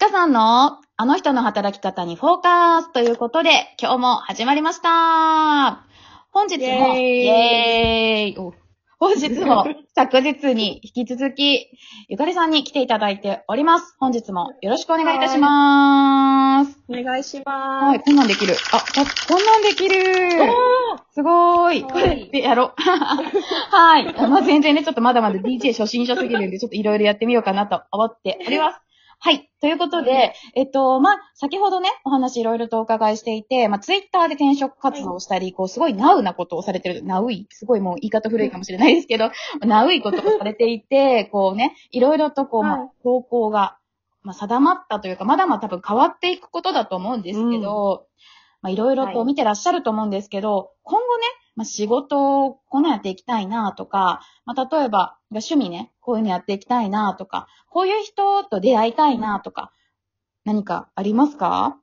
ちかさんのあの人の働き方にフォーカスということで、今日も始まりました。本日も、イェーイ本日も昨日に引き続き、ゆかりさんに来ていただいております。本日もよろしくお願いいたします。お願いしはい、ます。こんなんできる。あ、あこんなんできる。すごーい。これでやろう。はい。まあ、全然ね、ちょっとまだまだ DJ 初心者すぎるんで、ちょっといろいろやってみようかなと思っております。はい。ということで、えっと、まあ、先ほどね、お話いろいろとお伺いしていて、まあ、ツイッターで転職活動をしたり、こう、すごいナウなことをされてる、ナウイ、すごいもう言い方古いかもしれないですけど、ナウイことをされていて、こうね、いろいろとこう、まはい。あ、方向が、まあ、定まったというか、まだまだ多分変わっていくことだと思うんですけど、まあ、いろいろとはい。見てらっしゃると思うんですけど、今後ね、まあ、仕事をこんなんやっていきたいなとか、まあ、例えば、趣味ね、こういうのやっていきたいなとか、こういう人と出会いたいなとか、何かありますか？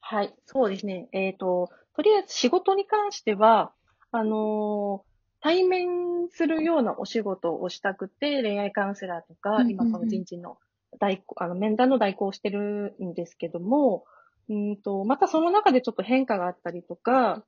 はい、そうですね。えっ、と、とりあえず仕事に関しては、あのー対面するようなお仕事をしたくて、恋愛カウンセラーとか、今その人事の代行、あの、面談の代行をしてるんですけども、うんと、またその中でちょっと変化があったりとか、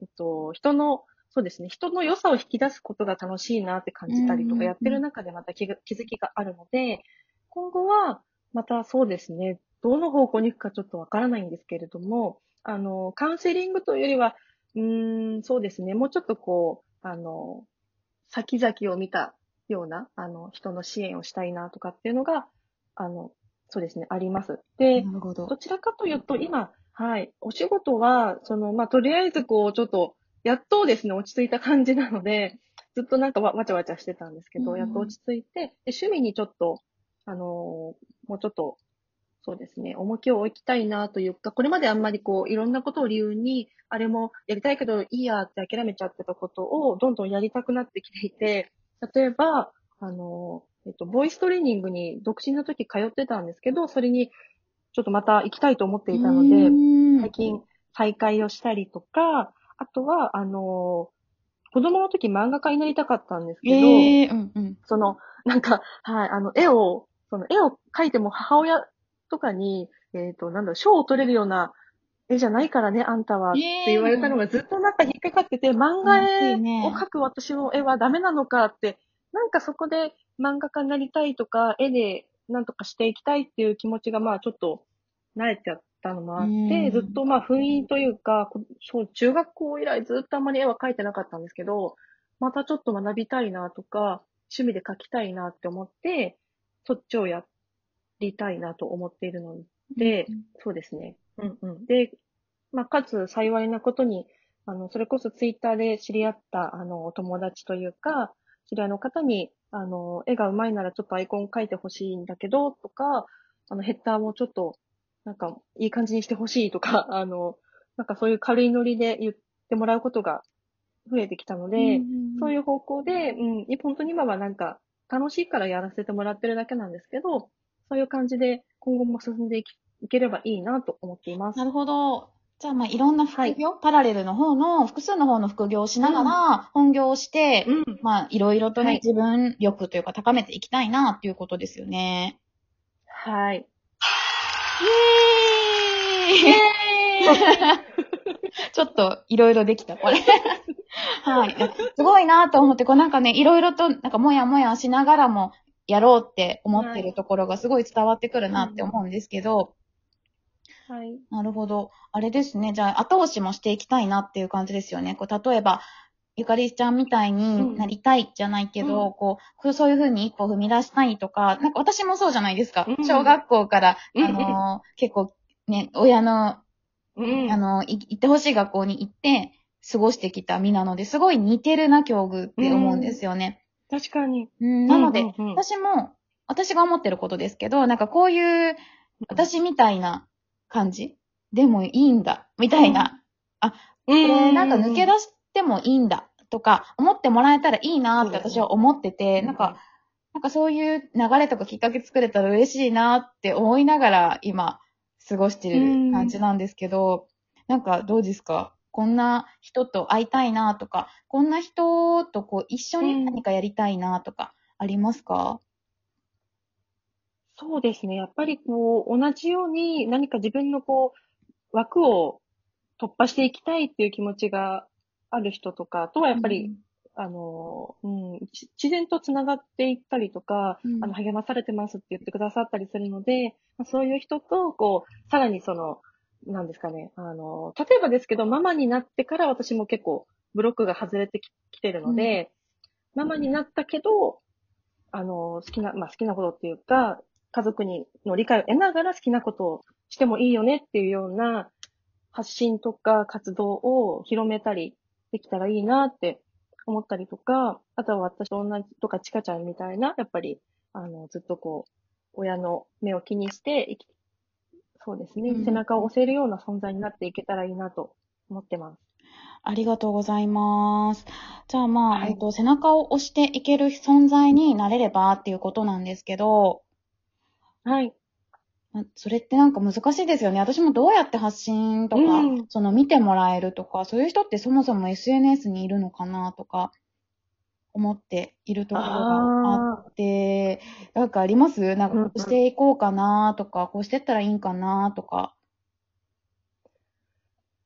えっと、人の、そうですね、人の良さを引き出すことが楽しいなって感じたりとか、やってる中でまた気が気づきがあるので、今後は、またそうですね、どの方向に行くかちょっとわからないんですけれども、あの、カウンセリングというよりは、うーん、そうですね、もうちょっとこう、あの、先々を見たような、あの、人の支援をしたいなとかっていうのが、あの、そうですね、あります。で、なるほど。ど。ちらかというと、今、はい、お仕事は、その、まあ、とりあえずこう、ちょっと、やっとですね、落ち着いた感じなので、ずっとなんかわわちゃわちゃしてたんですけど、うんやっと落ち着いて、で趣味にちょっと、あのーもうちょっと、そうですね、重きを置きたいなというか、これまであんまりこう、いろんなことを理由に、あれもやりたいけどいいやって諦めちゃってたことを、どんどんやりたくなってきていて、例えば、あのーえっと、ボイストレーニングに独身の時通ってたんですけど、それにちょっとまた行きたいと思っていたので、最最近再会をしたりとか、あとは、あのー子供の時漫画家になりたかったんですけど、ええうんうん。その、なんか、はい、あの、絵を、その絵を描いても母親とかに、えっ、と、なんだろう、賞を取れるような絵じゃないからね、あんたは、っえて言われたのがずっとなんか引っかかってて、漫画絵を描く私の絵はダメなのかって、なんかそこで漫画家になりたいとか、絵でなんとかしていきたいっていう気持ちが、まあちょっと、慣れちゃったのもあっうんて、ずっとまあ封印というか、こそう、中学校以来ずっとあんまり絵は描いてなかったんですけど、またちょっと学びたいなとか、趣味で描きたいなって思って、そっちをやりたいなと思っているので、そうですね。うんうん。で、まあ、かつ幸いなことに、あの、それこそツイッターで知り合った、あの、お友達というか、知り合いの方に、あの、絵が上手いならちょっとアイコン描いてほしいんだけど、とか、あの、ヘッダーもちょっと、なんか、いい感じにしてほしいとか、あの、なんかそういう軽いノリで言ってもらうことが増えてきたので、そういうう方向で、うん、本当に今はなんか、楽しいからやらせてもらってるだけなんですけど、そういう感じで今後も進んでいければいいなと思っていますな。るほど。じゃあ、まあ、いろんな副業、パラレルの方の、複数の方の副業をしながら、本業をして、うん。まあ、いろいろとね、はい自分力というか高めていきたいなっていうことですよね。はい。イエーイ ちょっと、いろいろできた、これ。はい。すごいなと思って、こうなんかね、いろいろと、なんかもやもやしながらも、やろうって思ってるところがすごい伝わってくるなって思うんですけど、はい。なるほど。あれですね。じゃあ、後押しもしていきたいなっていう感じですよね。こう、例えば、ゆかりちゃんみたいになりたいじゃないけど、うんこう、そういうふうに一歩踏み出したいとか、なんか私もそうじゃないですか。うん小学校から、うんあのー結構ね、親の、うん。あのーい行ってほしい学校に行って、過ごしてきた身なので、すごい似てるな、境遇って思うんですよね。確かに。うん、なので、うんうんうん私も、私が思ってることですけど、なんかこういう、私みたいな感じ？でもいいんだ、みたいな、うこれなんか抜け出してもいいんだ、とか、思ってもらえたらいいなって私は思ってて、なんか、、なんかそういう流れとかきっかけ作れたら嬉しいなって思いながら今過ごしてる感じなんですけど、なんかどうですか？こんな人と会いたいなとか、こんな人とこう一緒に何かやりたいなとかありますか、そうですね。やっぱりこう、同じように何か自分のこう、枠を突破していきたいっていう気持ちがある人とかとはやっぱり、あの、うん、ち自然と繋がっていったりとか、うん。あの、励まされてますって言ってくださったりするので、まあそういう人と、こう、さらにその、なんですかね、あの、例えばですけど、ママになってから私も結構、ブロックが外れてききてるので、ママになったけど、あの、好きな、まあ、好きなことっていうか、家族にの理解を得ながら好きなことをしてもいいよねっていうような発信とか活動を広めたりできたらいいなって思ったりとか、あとは私と同じとかちかちゃんみたいな、やっぱり、あの、ずっとこう、親の目を気にして生き、そうですね、うん背中を押せるような存在になっていけたらいいなと思ってます。ありがとうございます。じゃあまあ、はいえっと、背中を押していける存在になれればっていうことなんですけど、はい。まそれってなんか難しいですよね。私もどうやって発信とか、うんその見てもらえるとか、そういう人ってそもそも SNS にいるのかなとか、思っているところがあって、なんかあります？なんかこうしていこうかなとか、こうしてったらいいんかなとか。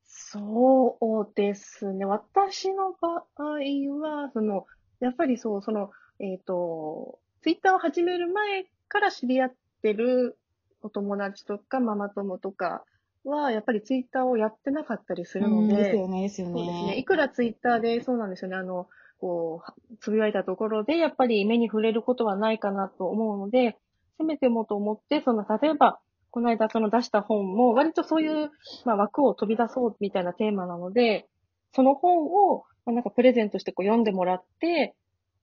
そうですね。私の場合は、その、やっぱりそう、その、えっ、と、ツイッターを始める前から知り合ってるお友達とかママ友とかは、やっぱりツイッターをやってなかったりするのうんで、ですよね、ですよそうですね。いね。くらツイッターで、そうなんですよね。あの、こう、つぶやいたところで、やっぱり目に触れることはないかなと思うので、せめてもと思って、その、例えば、この間その出した本も、割とそういう、まあ、枠を飛び出そうみたいなテーマなので、その本を、まあ、なんかプレゼントしてこう読んでもらって、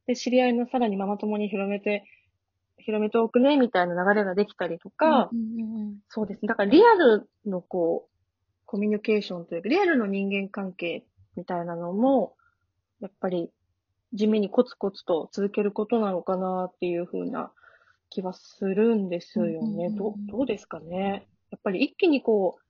で、知り合いのさらにママ友に広めて、広めておくね、みたいな流れができたりとか、うんうんうんそうですね。だからリアルのこう、コミュニケーションというか、リアルの人間関係みたいなのも、やっぱり地味にコツコツと続けることなのかなっていうふうな気はするんですよね。どうどうですかね。やっぱり一気にこう、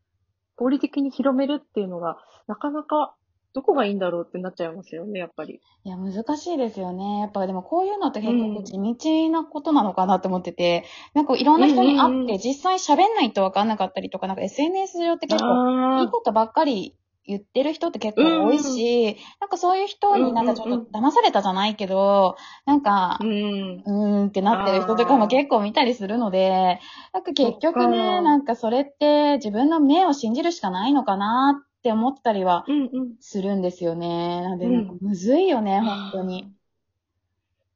合理的に広めるっていうのが、なかなかどこがいいんだろうってなっちゃいますよね、やっぱり。いや、難しいですよね。やっぱでもこういうのって結うん構地道なことなのかなって思ってて、なんかいろんな人に会って実際喋んないと分かんなかったりとか、なんか SNS 上って結構いいあことばっかり言ってる人って結構多いし、なんかそういう人になんかちょっと騙されたじゃないけど、なんかあ、う、ん。うーんってなってる人とかも結構見たりするので、なんか結局ね、かなんかそれって自分の目を信じるしかないのかなって思ったりはうんうん。するんですよね。なんなんかむずいよね、本当に。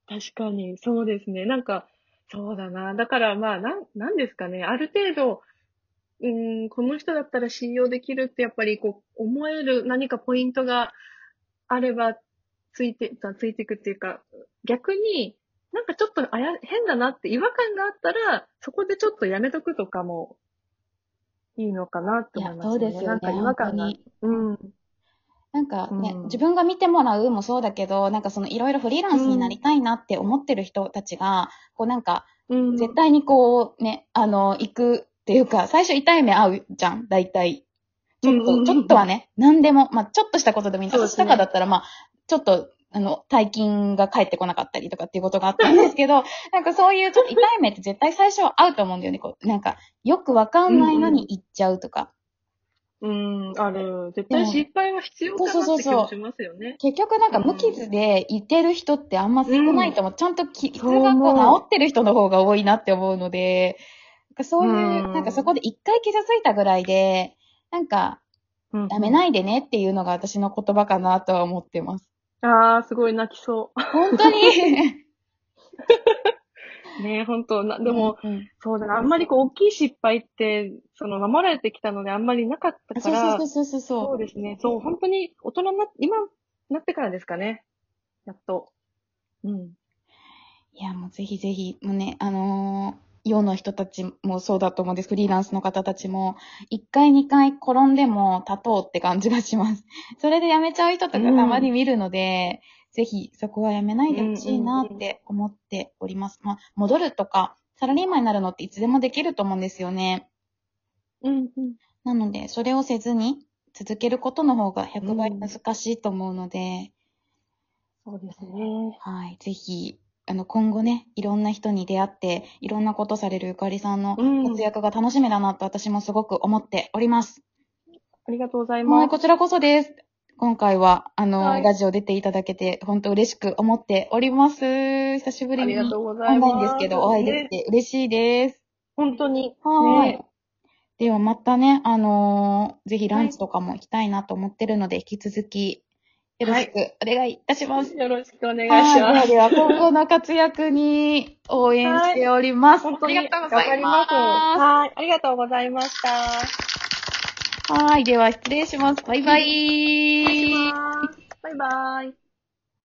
確かに、そうですね。なんか、そうだな。だからまあ、なん、なんですかね。ある程度、うーん、この人だったら信用できるってやっぱりこう、思える何かポイントがあれば、ついて、ついていくっていうか、逆に、なんかちょっとあや、変だなって違和感があったら、そこでちょっとやめとくとかも、いいのかなって思い、ますそうですよね。なんか違和感が本。うん。なんかね、うん自分が見てもらうもそうだけど、なんかそのいろいろフリーランスになりたいなって思ってる人たちが、こうなんか、うん。絶対にこうね、あの、行くっていうか、最初痛い目合うじゃん、大体。ちょっと、うんうんうんちょっとはね、何でも、まあちょっとしたことでもいいんだ。ね私とかだったら、まあ、ちょっと、あの、大金が返ってこなかったりとかっていうことがあったんですけど、なんかそういうちょっと痛い目って絶対最初は合うと思うんだよね。こう、なんか、よくわかんないのに行っちゃうとか。うん、ある。絶対失敗は必要かなって気もしますよね。結局なんか無傷でいてる人ってあんま少ないと思う。ちゃんと傷がこう治ってる人の方が多いなって思うので、なんかそういう、うんなんかそこで一回傷ついたぐらいで、なんか、うんやめないでねっていうのが私の言葉かなとは思ってます。ああ、すごい泣きそ本当に？う。ねえ、本当な、でも、、うんそうだな、あんまりこう、大きい失敗って、その、守られてきたので、あんまりなかったそうから、そうそうそうそう。そうですね。そう、本当に大人にな、今、なってからですかね。やっと。うん。いや、もうぜひぜひ、もうね、あのー世の人たちもそうだと思うんです。フリーランスの方たちも、一回二回転んでも立とうって感じがします。それで辞めちゃう人とかたまに見るので、ぜひそこはやめないでほしいなって思っております。まあ、戻るとか、サラリーマンになるのっていつでもできると思うんですよね。うん、うん。なので、それをせずに続けることの方が100倍難しいと思うので、そうですね。はい、ぜひ、あの、今後ね、いろんな人に出会って、いろんなことされるゆかりさんのうん活躍が楽しみだなと私もすごく思っております。ありがとうございはい、ます。こちらこそです。今回は、あの、はいラジオ出ていただけて、本当嬉しく思っております。久しぶりにありがとうございます。ラインですけど、お会いできねて嬉しいです。本当に。はい。ねではまたね、あのーぜひランチとかも行きたいなと思ってるので、引き続き、よろしくお願いいたします。よろしくお願いしはい。ます。ではでは、今後の活躍に応援しております。本当にありがとうございま。ますす。はい。ありがとうございました。はい。では、失礼します。バイバイ。バイバイ。